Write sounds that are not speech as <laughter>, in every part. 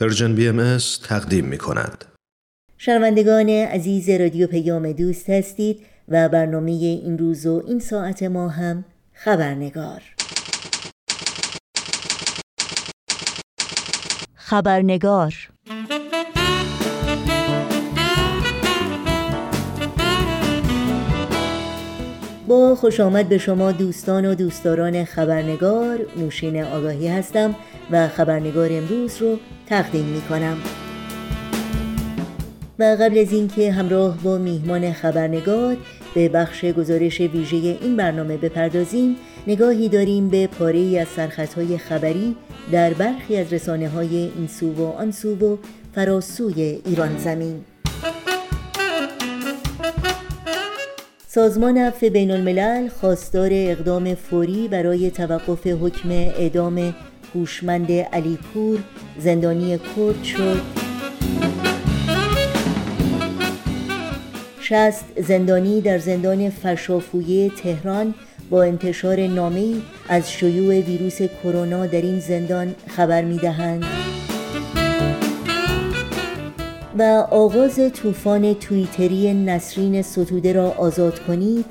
پرژن بی ام تقدیم می کند. شنوندگان عزیز رادیو پیام دوست هستید و برنامه این روز و این ساعت ما هم خبرنگار خبرنگار با خوش آمد به شما دوستان و دوستداران خبرنگار نوشین آگاهی هستم و خبرنگار امروز رو تقدیم می کنم و قبل از اینکه همراه با میهمان خبرنگار به بخش گزارش ویژه این برنامه بپردازیم نگاهی داریم به پاره ای از سرخطهای خبری در برخی از رسانه های این سو و آن سو و فراسوی ایران زمین. سازمان عفو بین الملل خواستار اقدام فوری برای توقف حکم اعدام هوشمند علیپور زندانی کرد شد. شست زندانی در زندان فرشافویه تهران با انتشار نامی از شیوع ویروس کرونا در این زندان خبر می‌دهند. و آغاز طوفان توییتری نسرین ستوده را آزاد کنید.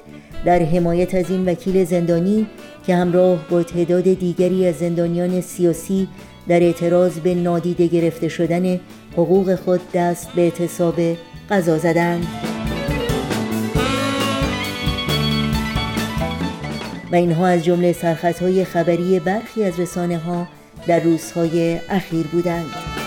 در حمایت از این وکیل زندانی که همراه با تعداد دیگری از زندانیان سیاسی در اعتراض به نادیده گرفته شدن حقوق خود دست به اعتصاب قضا زدند. و اینها از جمله سرخطهای خبری برخی از رسانه ها در روزهای اخیر بودند.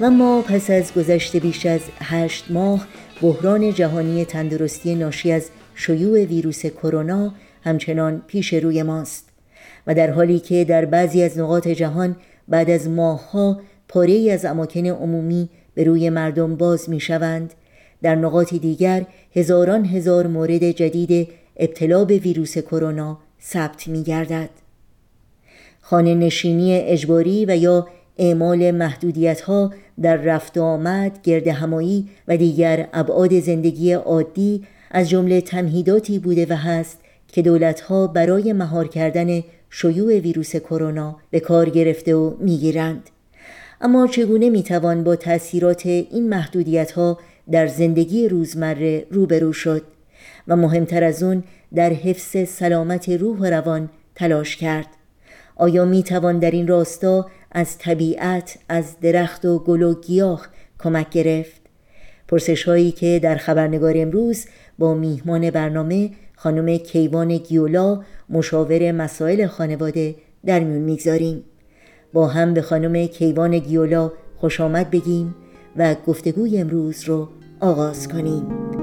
و ما پس از گذشته بیش از هشت ماه بحران جهانی تندرستی ناشی از شیوع ویروس کرونا همچنان پیش روی ماست و در حالی که در بعضی از نقاط جهان بعد از ماهها پاره از اماکن عمومی به روی مردم باز می شوند در نقاط دیگر هزاران هزار مورد جدید ابتلا به ویروس کرونا ثبت می گردد خانه نشینی اجباری و یا اعمال محدودیت ها در رفت آمد گرد همایی و دیگر ابعاد زندگی عادی از جمله تمهیداتی بوده و هست که دولتها برای مهار کردن شیوع ویروس کرونا به کار گرفته و می‌گیرند. اما چگونه می‌توان با تاثیرات این محدودیت ها در زندگی روزمره روبرو شد؟ و مهمتر از اون در حفظ سلامت روح و روان تلاش کرد. آیا می توان در این راستا از طبیعت از درخت و گل و گیاه کمک گرفت. پرسش هایی که در خبرنگار امروز با میهمان برنامه خانم کیوان گیولا مشاور مسائل خانواده در میون می‌گذاریم. با هم به خانم کیوان گیولا خوش آمد بگیم و گفتگوی امروز رو آغاز کنیم.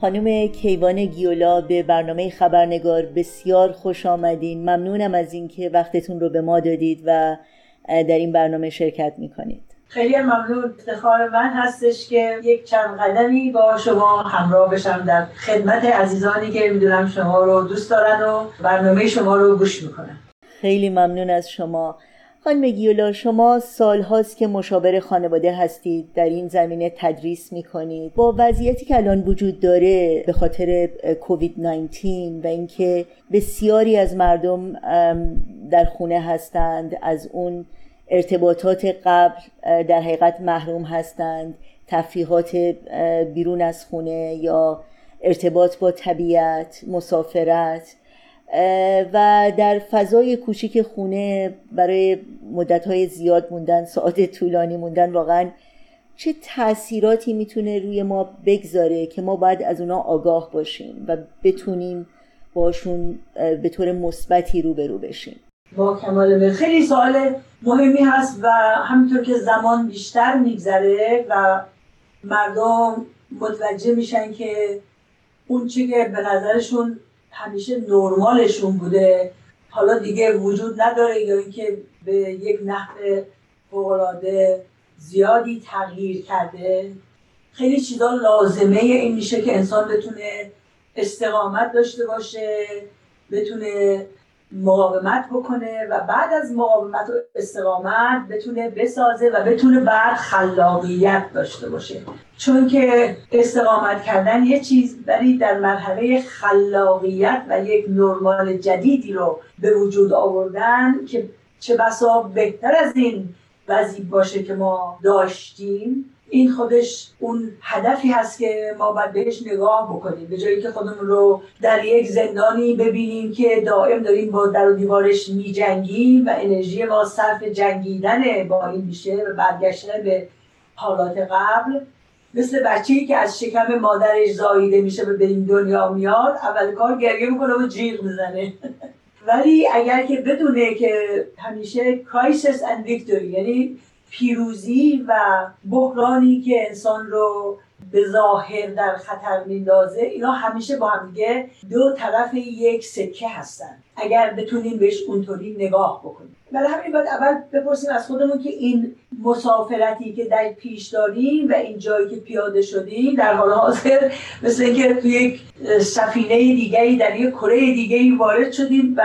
خانم کیوان گیولا به برنامه خبرنگار بسیار خوش آمدین. ممنونم از اینکه وقتتون رو به ما دادید و در این برنامه شرکت می‌کنید. خیلی ممنون. افتخار من هستش که یک چند قدمی با شما همراه بشم در خدمت عزیزانی که می‌دونم شما رو دوست دارن و برنامه شما رو گوش می‌کنن. خیلی ممنون از شما. خانم گیولا شما سال هاست که مشاور خانواده هستید در این زمینه تدریس می‌کنید. با وضعیتی که الان وجود داره به خاطر کووید 19 و اینکه بسیاری از مردم در خونه هستند از اون ارتباطات قبل در حقیقت محروم هستند تفریحات بیرون از خونه یا ارتباط با طبیعت مسافرت و در فضای کوچیک خونه برای مدتهای زیاد موندن ساعت طولانی موندن واقعا چه تاثیراتی می‌تونه روی ما بگذاره که ما باید از اونا آگاه باشیم و بتونیم باشون به طور مثبتی روبرو بشیم. با کمال خیلی سوال مهمی هست و همینطور که زمان بیشتر میگذره و مردم متوجه میشن که اون چی که به نظرشون همیشه نرمالشون بوده. حالا دیگه وجود نداره یا اینکه به یک نحو فوقالعاده زیادی تغییر کرده. خیلی چیزا لازمه این میشه که انسان بتونه استقامت داشته باشه بتونه مقاومت بکنه و بعد از مقاومت و استقامت بتونه بسازه و بتونه بعد خلاقیت داشته باشه. چون که استقامت کردن یه چیز ولی در مرحله خلاقیت و یک نرمال جدیدی رو به وجود آوردن که چه بسا بهتر از این وضعی باشه که ما داشتیم این خودش اون هدفی هست که ما باید بهش نگاه بکنیم. به جایی که خودمون رو در یک زندانی ببینیم که دائم داریم با در و دیوارش می جنگیم و انرژی ما صرف جنگیدن با این میشه و برگشتن به حالات قبل. مثل بچه‌ای که از شکم مادرش زاییده میشه به این دنیا میاد اول کار گریه می‌کنه و جیغ می‌زنه. <laughs> ولی اگر که بدونه که همیشه crisis and victory یعنی پیروزی و بحرانی که انسان رو به ظاهر در خطر میندازه اینا همیشه با هم دو طرف یک سکه هستن. اگر بتونیم بهش اونطوری نگاه بکنیم. برای همین باید اول بپرسیم از خودمون که این مسافرتی که در پیش داریم و این جایی که پیاده شدیم در حال حاضر مثل اینکه توی یک سفینه دیگری در یک کره دیگری وارد شدیم و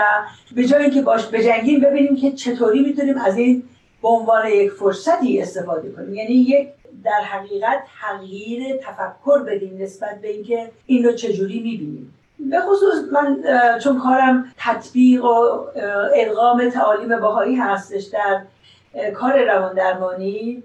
به جای اینکه باش بجنگیم ببینیم که چطوری می‌تونیم از این به عنوان یک فرصتی استفاده کنیم. یعنی یک در حقیقت تغییر تفکر بدیم نسبت به اینکه این رو چجوری می‌بینیم. به خصوص من چون کارم تطبیق و ادغام تعالیم باهایی هستش در کار روان درمانی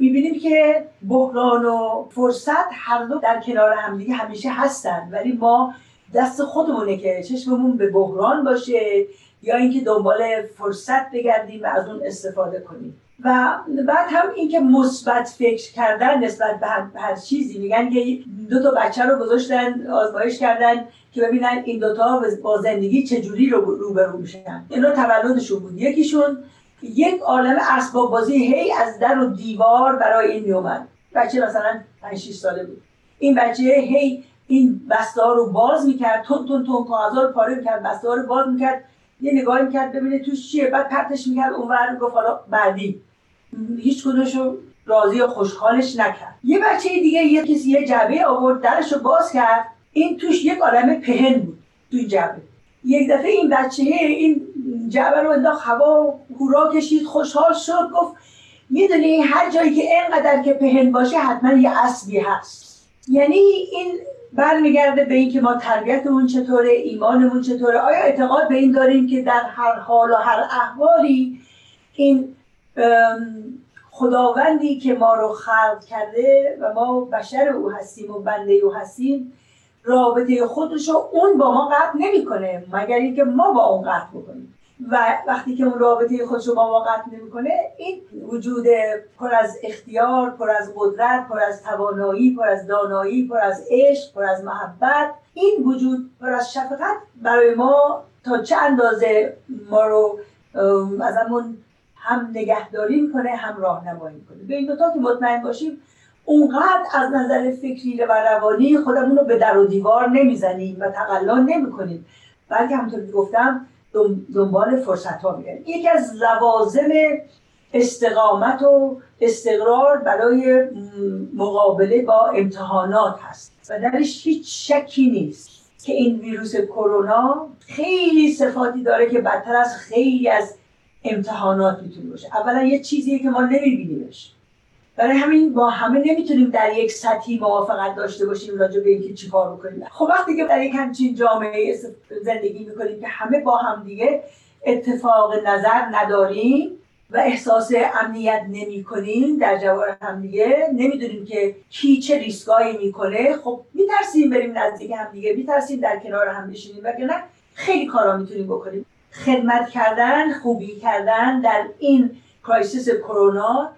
می‌بینیم که بحران و فرصت هر دو در کنار همدیگه همیشه هستن ولی ما دست خودمونه که چشممون به بحران باشه یا اینکه دنبال فرصت بگردیم و از اون استفاده کنیم. و بعد هم اینکه مثبت فکر کردن نسبت به هر چیزی. میگن که دو تا بچه رو گذاشتن آزمایش کردن که ببینن این دوتا با زندگی چجوری رو روبرو میشن. اینا تولدشون بود. یکیشون یک عالم اسباب بازی هی از در و دیوار برای این میومد بچه مثلا 5 6 ساله بود. این بچه هی این بسته رو باز می‌کرد. تون تون تون کاغذا رو پاره می‌کرد بسته رو باز می‌کرد. یه نگاهی می‌کرد ببینه توش چیه. بعد پرتش می‌کرد اونور گفت حالا بعدی. هیچ کدومشو راضی و خوشحالش نکرد. یه بچه دیگه یه کسی یه جعبه آورد درش رو باز کرد. این توش یک عالم پهن بود توی جعبه. یک دفعه این بچه این جعبه رو انداخت هوا هورا کشید خوشحال شد گفت می‌دونی هر جایی که اینقدر که پهن باشه حتما یه اسبی هست. یعنی این برمیگرده به اینکه ما تربیتمون چطوره ایمانمون چطوره. آیا اعتقاد به این داریم که در هر حال و هر احوالی این خداوندی که ما رو خلق کرده و ما بشر او هستیم و بنده او هستیم رابطه خودش رو اون با ما قطع نمی‌کنه مگر اینکه ما با اون قطع بکنیم. و وقتی که اون رابطه خودش رو با ما قطع نمی‌کنه این وجود پر از اختیار پر از قدرت پر از توانایی پر از دانایی پر از عشق پر از محبت این وجود پر از شفقت برای ما تا چه اندازه ما رو ازمون هم نگهداری می‌کنه هم راهنمایی می‌کنه. به این دوتا که مطمئن باشیم اونقدر از نظر فکری و روانی خودمون رو به در و دیوار نمی‌زنیم و تقلا نمی‌کنیم. بلکه همونطور که گفتم دنبال فرصت ها میگن یکی از لوازم استقامت و استقرار برای مقابله با امتحانات هست. و درش هیچ شکی نیست که این ویروس کرونا خیلی صفاتی داره که بدتر از خیلی از امتحانات می‌تونه باشه. اولا یه چیزیه که ما نمیبینیمش. برای همین با همه نمی‌تونیم در یک سطحی موافقت داشته باشیم راجع به اینکه چیکار بکنیم خب وقتی که در یک همچین جامعه زندگی می‌کنیم که همه با هم دیگه اتفاق نظر نداریم و احساس امنیت نمی کنیم در جوار هم دیگه نمی‌دونیم که کی چه ریسکایی می‌کنه خب میترسیم بریم نزدیک هم دیگه میترسیم در کنار هم بشینیم وگرنه خیلی کارا می‌تونیم بکنیم. خدمت کردن خوبی کردن در این کرایسیس کرونا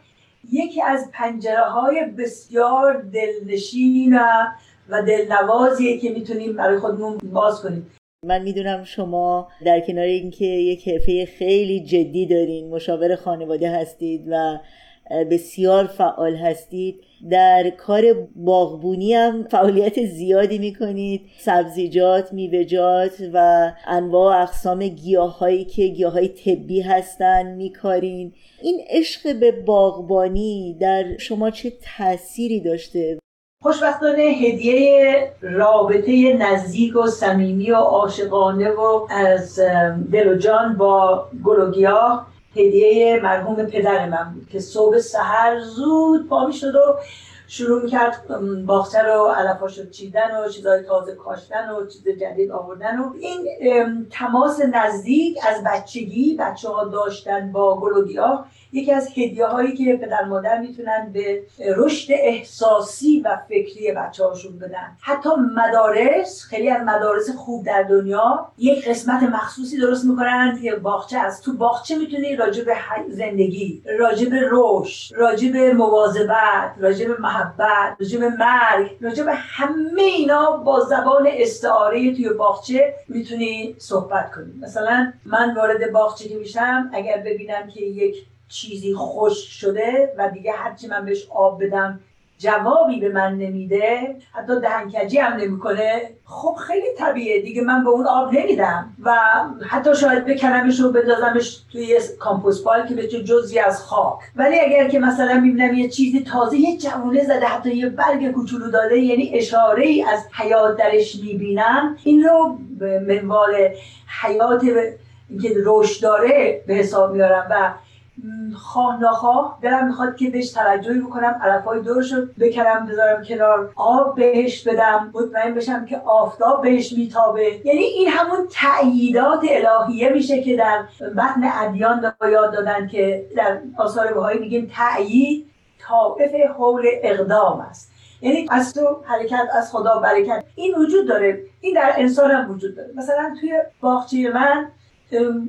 یکی از پنجره های بسیار دلنشین و دلنوازیه که می‌تونیم برای خودمون باز کنیم. من می‌دونم شما در کنار اینکه یک حرفه خیلی جدی دارین مشاور خانواده هستید و بسیار فعال هستید. در کار باغبونی هم فعالیت زیادی می‌کنید. سبزیجات میوهجات و انواع و اقسام گیاهایی که گیاهای طبی هستن میکارین. این عشق به باغبانی در شما چه تأثیری داشته؟ خوشبختانه هدیه رابطه نزدیک و صمیمی و عاشقانه و از دل و جان با گلوگیا هدیه مرحوم پدر من بود که صبح سحر زود پا شد و شروع می‌کرد باغچه رو علفاش رو چیدن و چیزای تازه کاشتن و چیز جدید آوردن و این تماس نزدیک از بچگی بچه ها داشتن با گل و گیاه یکی از هدیه هایی که پدر مادر می‌تونن به رشد احساسی و فکری بچه هاشون بدن. حتی مدارس خیلی از مدارس خوب در دنیا یک قسمت مخصوصی درست می‌کنن که باغچه است. تو باغچه می‌تونی راجع به زندگی راجع به رشد راجع به مواظبت راجع به محبت راجع به مرگ راجع به همه اینا با زبان استعاره توی باغچه می‌تونی صحبت کنی. مثلا من وارد باغچه میشم اگر ببینم که یک چیزی خوش شده و دیگه هرچی من بهش آب بدم جوابی به من نمیده حتی دهنکجی هم نمی‌کنه. خب خیلی طبیعه دیگه من به اون آب نمیدم و حتی شاید بکنمش و بدازمش توی کامپوست پایل که بشه جزی از خاک. ولی اگر که مثلا می‌بینم یه چیزی تازه یه جوونه زده حتی یه برگ کوچولو داده یعنی اشاره ای از حیات درش می‌بینم این رو به منوال حیات که رشد داره به حساب میارم و خواه نخواه دلم می‌خواد که بهش توجهی بکنم علفای دورش رو بکرم بذارم کنار آب بهش بدم مطمئن بشم که آفتاب بهش میتابه. یعنی این همون تأییدات الهیه میشه که در متن ادیان با یاد دادن که در آثار بهایی میگیم تأیید طائف حول اقدام است. یعنی از تو حرکت از خدا برکت این وجود داره. این در انسان هم وجود داره. مثلا توی باغچه من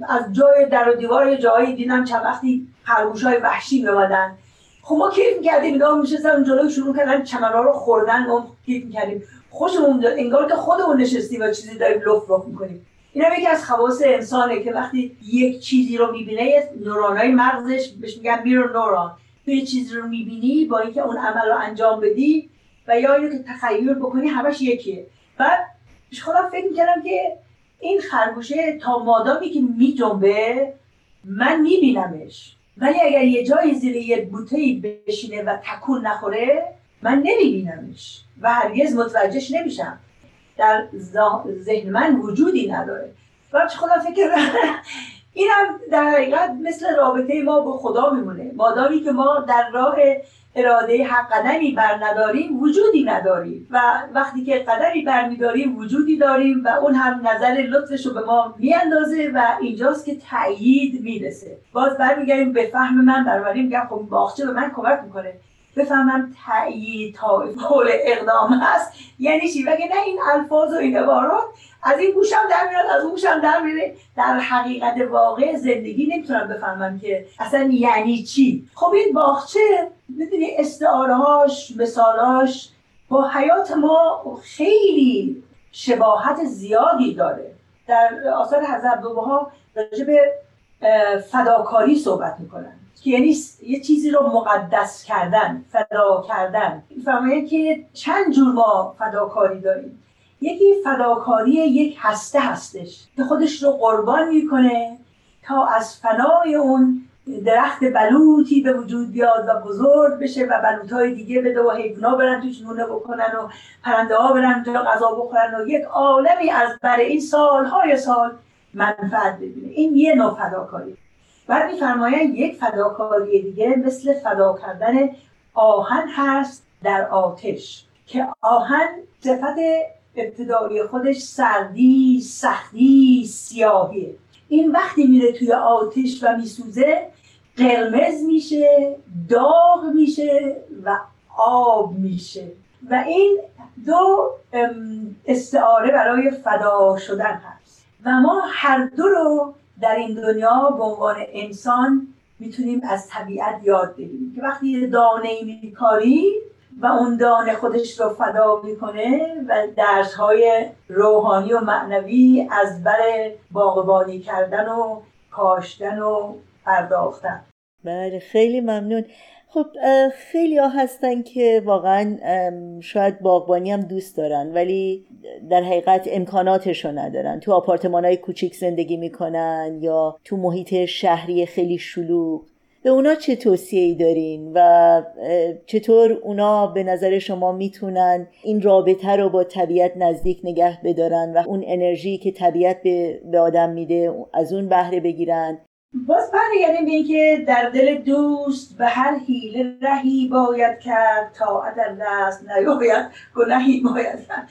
از جای در و دیوار جایی دیدم چند وقتی خرگوش های وحشی میومدن خب ما کیف می‌کردیم اینا میشستن جلوی شروع کردن چمنا رو خوردن و کیف می‌کردیم. خوشمون انگار که خودمون نشستیم و چیزی داریم لف لف می‌کنیم. این هم یکی از خواص انسانه که وقتی یک چیزی رو می‌بینه نورانای مغزش بهش میگن میرو نوران تو یه چیزی رو می‌بینی با اینکه اون عمل رو انجام بدی و یا اینو که تخیل بکنی همش یکیه. بعد خودم فکر می‌کردم که این خرگوشه تا مادامی که میجنبه من میبینمش. ولی اگر یه جای زیر یه بوته بشینه و تکون نخوره من نمیبینمش و هرگز متوجهش نمیشم. در ذهن من وجودی نداره. و خودم فکر این هم در حقیقت مثل رابطه ما با خدا میمونه. مادامی که ما در راه اراده حق قدمی بر نداریم وجودی نداریم. و وقتی که قدمی بر میداریم وجودی داریم و اون هم نظر لطفش رو به ما میاندازه و اینجاست که تأیید می‌رسه. باز برمیگردیم به فهم من. بنابراین میگم خب باغچه به من کمک می‌کنه. بفهمم تأیید تا حول اقدام هست. یعنی چی؟ وگه نه این الفاظ و این عبارات از این گوشم در میاد از اون گوشم در میره. در حقیقت واقع زندگی نمی‌تونم بفهمم که اصلا یعنی چی. خب این باغچه می‌دونی استعارهاش مثالاش با حیات ما خیلی شباهت زیادی داره. در آثار حضرت ها به فداکاری صحبت می‌کنن. که یعنی یه چیزی رو مقدس کردن فدا کردن. فهمه که چند جور ما فداکاری داریم. یکی فداکاری یک هسته هستش که خودش رو قربان می‌کنه تا از فنای اون درخت بلوطی به وجود بیاد و بزرگ بشه و بلوط های دیگه بده و حیونا برن توش نونه بکنن و پرنده ها برن جا غذا بخورن و یک عالمی از برای این سالهای سال منفعت ببینه. این یه نوع فداکاری. بعد میفرمایند یک فداکاری دیگه مثل فدا کردن آهن هست در آتش که آهن صفت ابتدایی خودش سردی، سختی، سیاهیه این وقتی میره توی آتش و میسوزه قرمز میشه داغ میشه و آب میشه. و این دو استعاره برای فدا شدن هست. و ما هر دو رو در این دنیا به عنوان انسان می‌تونیم از طبیعت یاد بگیریم. که وقتی یه دانه میکاری و اون دانه خودش رو فدا می‌کنه و درس های روحانی و معنوی از بر باغبانی کردن و کاشتن و پرداختن. بله خیلی ممنون. خب خیلی ها هستن که واقعا شاید باغبانی هم دوست دارن ولی در حقیقت امکاناتش رو ندارن. تو آپارتمان های کوچیک زندگی می‌کنن یا تو محیط شهری خیلی شلوغ. به اونا چه توصیه ای دارین و چطور اونا به نظر شما می‌تونن این رابطه رو با طبیعت نزدیک نگه بدارن و اون انرژی که طبیعت به, آدم میده از اون بهره بگیرن؟ باز برگردیم به اینکه در دل دوست به هر حیله رهی باید کرد تا در دست نیاید گنهی باید کرد.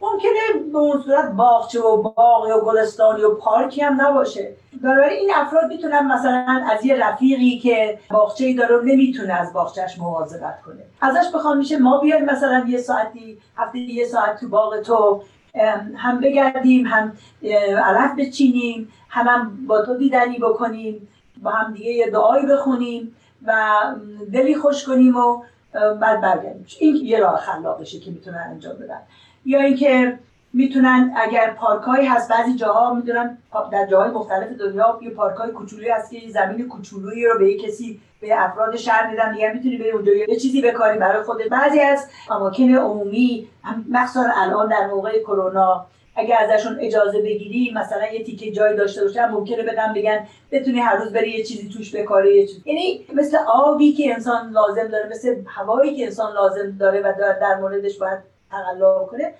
ممکنه به اون صورت باغچه و باغ و گلستانی و پارکی هم نباشه. بنابراین این افراد می‌تونن مثلا از یه رفیقی که باغچه ای داره نمی‌تونه از باغچهش مواظبت کنه. ازش بخوام میشه ما بیایم مثلا یه ساعتی هفته یه ساعت تو باغ تو هم بگردیم هم علف بچینیم هم, هم با تو دیدنی بکنیم با هم دیگه یه دعایی بخونیم و دلی خوش کنیم و بعد برگردیم. این یه راه خلاقشه که می‌تونن انجام بدن. یا اینکه می‌تونن اگر پارکایی هست بعضی جاها می‌دونن در جاهای مختلف دنیا یه پارکای کوچولویی هست که زمین کوچولویی رو به کسی به افراد شهر میدن. میگن می‌تونی بری اونجا یه چیزی بکاری برای خودت. بعضی از اماکن عمومی مخصوصا الان در موقع کرونا اگر ازشون اجازه بگیری مثلا یه تیکه جایی داشته باشن ممکنه بدن بگن بتونی هر روز بری یه چیزی توش بکاری یه چیزی یعنی مثل آبی که انسان لازم داره مثل هوایی که انسان لازم داره و در موردش باید تقلا کنه.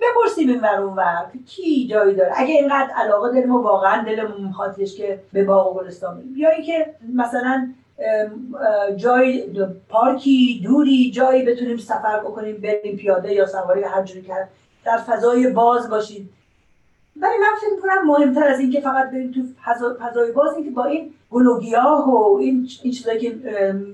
بپرسیم این ور اون ور کی جایی داره. اگه اینقدر علاقه داریم و واقعا دلمون میخوادش که به باغ و گلستان بریم. یا اینکه مثلا جای پارکی دوری جایی بتونیم سفر بکنیم بریم پیاده یا سواری هر جوری کرد در فضای باز باشید ولی من فکر می‌کنم مهمتر از اینکه فقط بریم تو فضای باز اینکه با این گلوگیاه و این این چیزایی که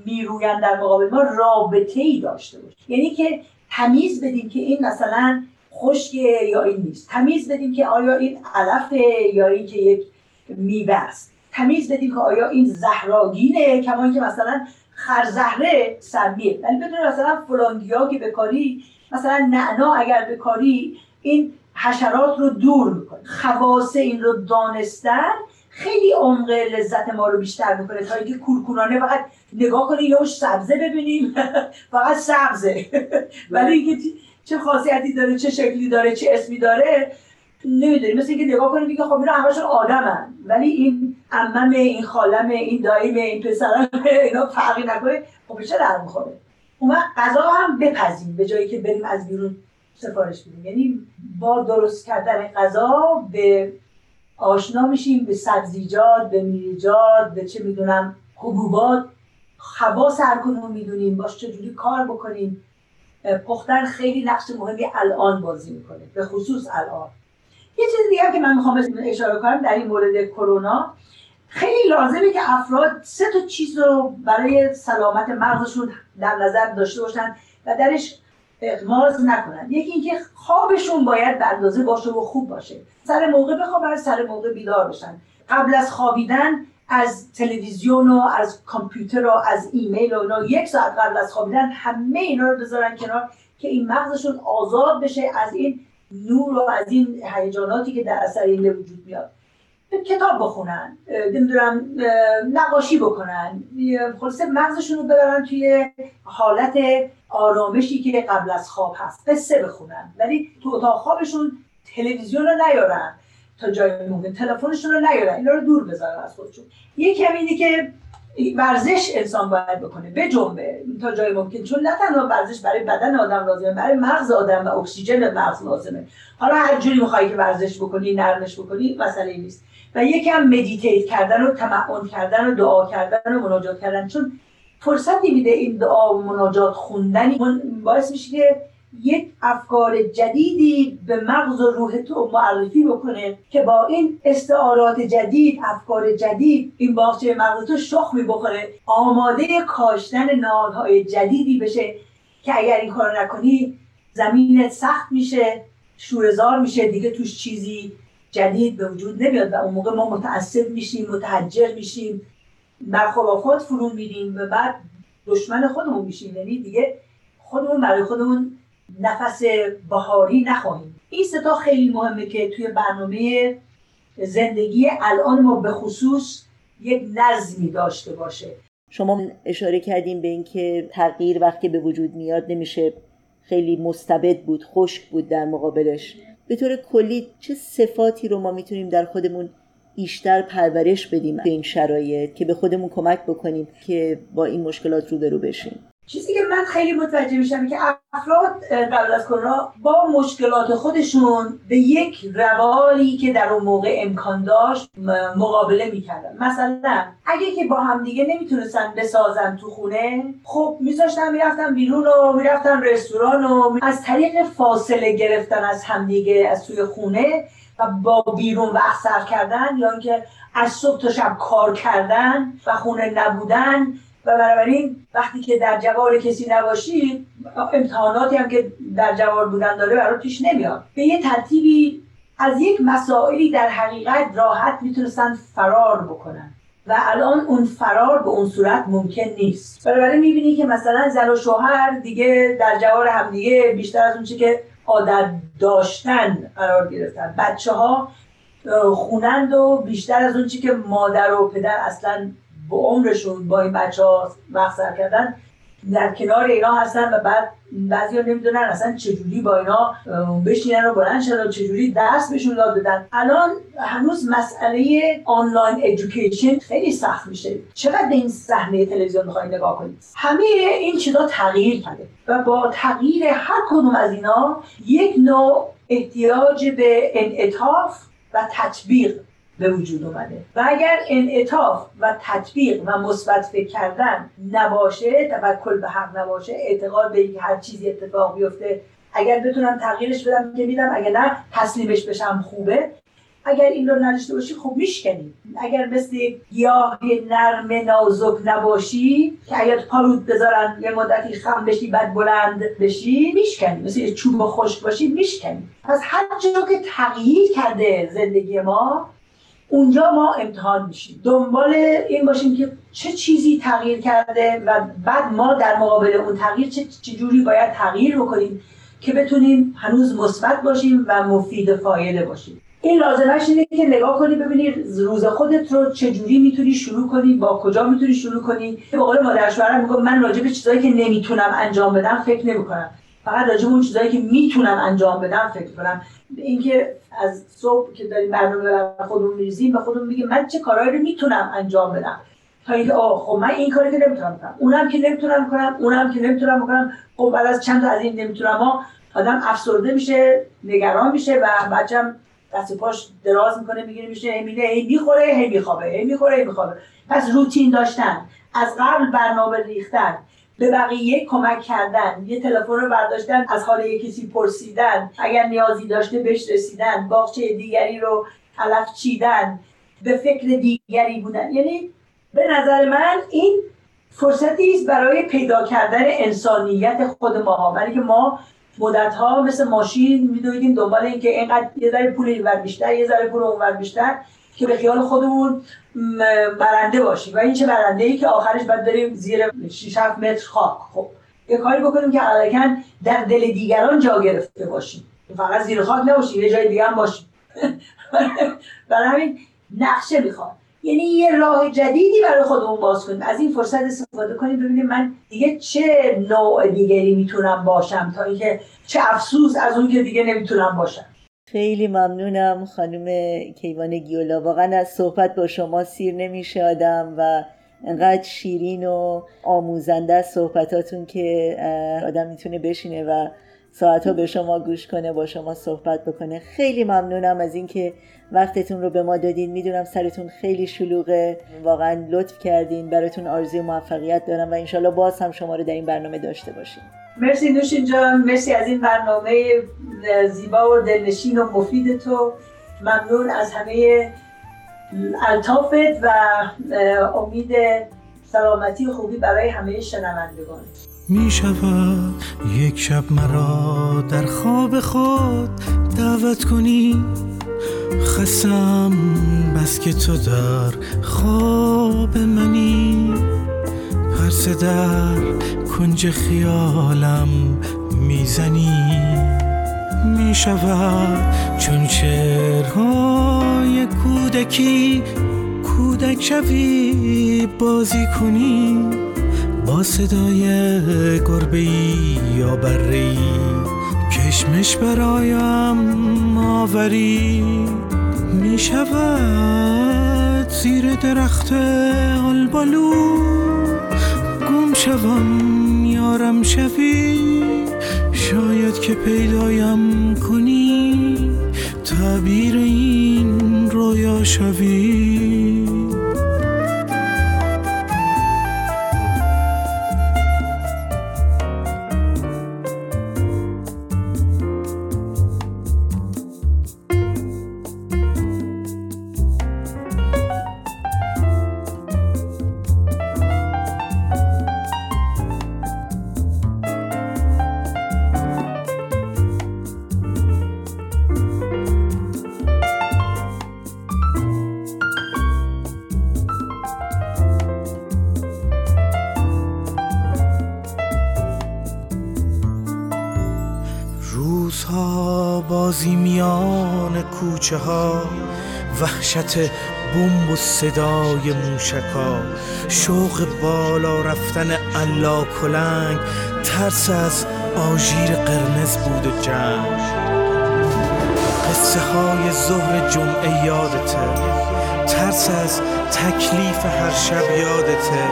می‌روین در مقابل ما رابطه ای داشته باشیم. یعنی که تمیز بدیم که این مثلا خشکه یا این نیست. تمیز بدیم که آیا این علفه یا این که یک میوه است. تمیز بدیم که آیا این زهراگینه کما اینکه مثلا خرزهره سمیه. ولی بدون مثلا فلانگیا که بکاری مثلا نعنا اگر بکاری این حشرات رو دور می‌کنه. خواص این رو دانستن خیلی عمق لذت ما رو بیشتر می‌کنه تا اینکه کورکورانه فقط نگاه کنی یا سبزه ببینیم. <laughs> فقط سبزه. <laughs> ولی اینکه چه خاصیتی داره چه شکلی داره چه اسمی داره نمی‌دونیم مثل اینکه نگاه کنیم میگه خب اینا همشون آدمن. ولی این عمم این خالم این دایم این پسرم <laughs> اینا فرقی نکنه. خب چه در می‌خوره؟ اون غذا هم بپزیم. به جایی که بریم از بیرون سفارش بدیم. یعنی با درست کردن غذا به آشنا میشیم به سبزیجات به میوه‌جات به چه می‌دونم حبوبات. هوا سرکنون می‌دونیم باش چجوری کار بکنیم. پختن خیلی نقش مهمی الان بازی می‌کنه به خصوص الان. یه چیز دیگه که من می‌خوام اشاره کنم در این مورد کرونا خیلی لازمه که افراد سه تا چیز رو برای سلامت مغزشون در نظر داشته باشن و درش اغماز نکنن. یکی اینکه خوابشون باید به اندازه باشه و خوب باشه. سر موقع بخوابن سر موقع بیدار باشن قبل از خوابیدن از تلویزیون و از کامپیوتر و از ایمیل و اینا یک ساعت قبل از خوابیدن همه اینا رو بذارن کنار که این مغزشون آزاد بشه از این نور و از این هیجاناتی که در اثر این وجود میاد. کتاب بخونن نمی‌دونم نقاشی بکنن خلاصه مغزشون رو ببرن توی حالت آرامشی که قبل از خواب هست. قصه بخونن. ولی تو اتاق خوابشون تلویزیون رو نیارن. تا جای ممکن. تلفنشون رو نیارن اینا رو دور بذارن از خودشون. یکی هم اینه که ورزش انسان باید بکنه به جنبه تا جای ممکن. چون نه تنها ورزش برای بدن آدم لازمه برای مغز آدم و اکسیژن مغز لازمه. حالا هر جوری می‌خوای که ورزش بکنی نرمش بکنی مسئله نیست. و یکم مدیتیت کردن و تمعن کردن و دعا کردن و مناجات کردن. چون فرصتی میده این دعا و مناجات خوندنی. باعث میشه که یک افکار جدیدی به مغز و روح تو معرفی بکنه که با این استعارات جدید افکار جدید این باغچه مغز تو شخمی بخوره. آماده کاشتن نهادهای جدیدی بشه که اگر این کار نکنی زمینت سخت میشه شورزار میشه. دیگه توش چیزی جدید به وجود نمیاد و اون موقع ما متعصب میشیم متحجر میشیم. بر خرافات فرو میریم و بعد دشمن خودمون میشیم. یعنی دیگه خودمون برای خودمون نفس بهاری نخواهیم. این ستا خیلی مهمه که توی برنامه زندگی الان ما به خصوص یک نظمی داشته باشه. شما اشاره کردیم به اینکه تغییر وقتی به وجود میاد نمیشه خیلی مستبد بود خشک بود در مقابلش. به طور کلی چه صفاتی رو ما می‌تونیم در خودمون بیشتر پرورش بدیم به این شرایط که به خودمون کمک بکنیم که با این مشکلات روبرو بشیم؟ چیزی که من خیلی متوجه میشم که افراد قبل از کرونا با مشکلات خودشون به یک روالی که در اون موقع امکان داشت مقابله می‌کردن. مثلا اگه که با همدیگه نمی‌تونستن بسازن تو خونه خب میذاشتن می‌رفتن بیرون و می‌رفتن رستوران و از طریق فاصله گرفتن از همدیگه از توی خونه و با بیرون وقت صرف کردن یا اینکه از صبح تا شب کار کردن و خونه نبودن و بنابراین وقتی که در جوار کسی نباشید امتحاناتی هم که در جوار بودن داره برای پیش نمیاد. به یه ترتیبی از یک مسائلی در حقیقت راحت می‌تونستن فرار بکنن. و الان اون فرار به اون صورت ممکن نیست. بنابراین می‌بینی که مثلا زن و شوهر دیگه در جوار همدیگه بیشتر از اون که عادت داشتن قرار گرفتن. بچه ها خونند و بیشتر از اون چی که مادر و پدر اصلا به عمرشون با این بچه ها وقت کردن در کنار اینا هستن و بعد بعضی ها نمی‌دونن اصلا چجوری با اینا بشینن و بلند شدن چجوری درس بهشون یاد بدن. الان هنوز مسئله آنلاین ادویکیشن خیلی سخت میشه. چقدر به این صحنه تلویزیون می‌خواین نگاه کنید همه این چیزا تغییر کرده و با تغییر هر کدوم از اینا یک نوع احتیاج به انعطاف و تطبیق به وجود اومده. و اگر انعطاف و تطبیق و مثبت فکر کردن نباشه توکل به حق نباشه اعتقاد به اینکه هر چیزی اتفاق بیفته اگر بتونم تغییرش بدم که میدم اگر نه تسلیمش بشم خوبه. اگر این رو نداشته باشی خب میشکنی. اگر مثل گیاه نرم نازک نباشی که اگر پارود بذارن یه مدتی خم بشی بعد بلند بشی میشکنی. مثل چوب خشک باشی میشکنی. پس هر جا که تغییر کرده زندگی ما اونجا ما امتحان میشیم. دنبال این باشیم که چه چیزی تغییر کرده و بعد ما در مقابل اون تغییر چه چجوری باید تغییر بکنیم که بتونیم هنوز مثبت باشیم و مفید فایده باشیم. این لازمش اینه که نگاه کنی ببینی روز خودت رو چجوری می‌تونی شروع کنی با کجا می‌تونی شروع کنی. به قول مادر شوهرم میگم من راجع به چیزایی که نمی‌تونم انجام بدم فکر نمی‌کنم. فقط راجع به اون چیزایی که می‌تونم انجام بدم فکر کنم اینکه از صبح که داریم برنامه خودمون میریزیم به خودمون میگیم من چه کارهایی رو می‌تونم انجام بدم. تا اینکه آه خب من این کاری که نمی‌تونم کنم. اونم که نمی‌تونم کنم اونم که نمی‌تونم کنم خب بعد از چند تا از این نمی‌تونم ها آدم افسرده میشه نگران میشه و بچم دست پاش دراز می‌کنه می‌گیره میشه هی هی می‌خوره هی میخوابه هی می‌خوره هی میخوابه. پس روتین داشتن از قبل برنامه ریختن. به بقیه کمک کردن یه تلفن رو برداشتن از حال کسی پرسیدن اگر نیازی داشته بهش رسیدن باغچه دیگری رو علف چیدن به فکر دیگری بودن. یعنی به نظر من این فرصتی است برای پیدا کردن انسانیت خود ما. برای که ما مدت ها مثل ماشین میدویدیم دنبال اینکه اینقدر یه ذره پول اینور بیشتر یه ذره پول اونور بیشتر. که به خیال خودمون برنده باشیم. و این چه برنده ای که آخرش باید بریم زیر 6 7 متر خاک. خب یه کاری بکنیم که علکن در دل دیگران جا گرفته باشیم. فقط زیر خاک نباشیم یه جای دیگه هم باشیم. <laughs> برای همین نقشه می‌خواد یعنی یه راه جدیدی برای خودمون باز کنیم. از این فرصت استفاده کنیم. ببینیم من دیگه چه نوع دیگری می‌تونم باشم تا اینکه چه افسوس از اون که دیگه نمی‌تونم باشم. خیلی ممنونم خانم کیوان گیولا. واقعا از صحبت با شما سیر نمیشه آدم و انقدر شیرین و آموزنده از صحبتاتون که آدم می‌تونه بشینه و ساعتها به شما گوش کنه با شما صحبت بکنه. خیلی ممنونم از اینکه وقتتون رو به ما دادین. می‌دونم سرتون خیلی شلوغه. واقعا لطف کردین. براتون آرزوی موفقیت دارم و انشالله باز هم شما رو در این برنامه داشته باشیم. مرسی نوشین جان مرسی از این برنامه زیبا و دلنشین و مفید تو. ممنون از همه الطافت و امید سلامتی و خوبی برای همه شنوندگان. می شود یک شب مرا در خواب خود دعوت کنی. خسم بس که تو در خواب منی. پرس در کنج خیالم می‌زنی. می‌شود چون شعرهای کودکی کودک شوی بازی کنی. با صدای گربه یا بره کشمش برایم آوری. می شود زیر درخت آلبالو. شوم یارم شوی شاید که پیدایم کنی تعبیر این رویا شوی. کوچه ها وحشت بمب و صدای موشکا شوق بالا رفتن علا کلنگ ترس از آژیر قرمز بود و جنگ. قصه های ظهر جمعه یادته ترس از تکلیف هر شب یادته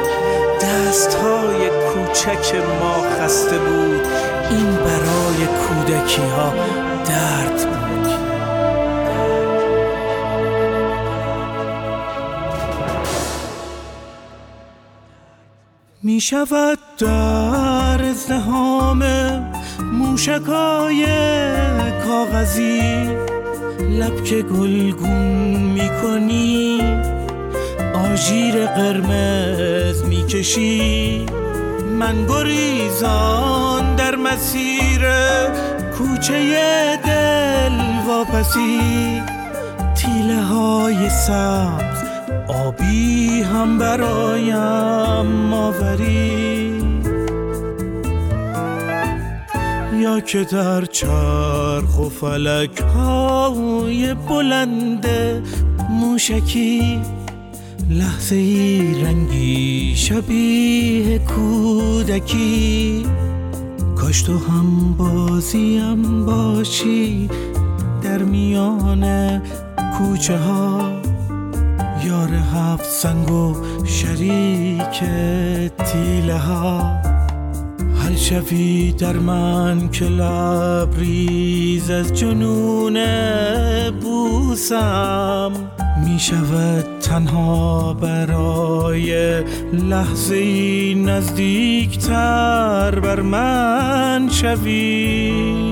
دست های کوچک ما خسته بود این برای کودکی ها درد بود. می شود در ازدهام موشکای کاغذی. لب که گلگون می کنی آژیر قرمز می کشی من گریزان در مسیر کوچه دل واپسی. تیله های سبز آبی هم برایم آوری. یا که در چرخ و فلک های بلند موشکی لحظه ای رنگی شبیه کودکی. کاش تو هم بازیم باشی در میان کوچه ها یار هفت سنگ و شریک تیله ها حل شوی در من که لبریز از جنون بوسم می شود تنها برای لحظه نزدیکتر بر من شوی.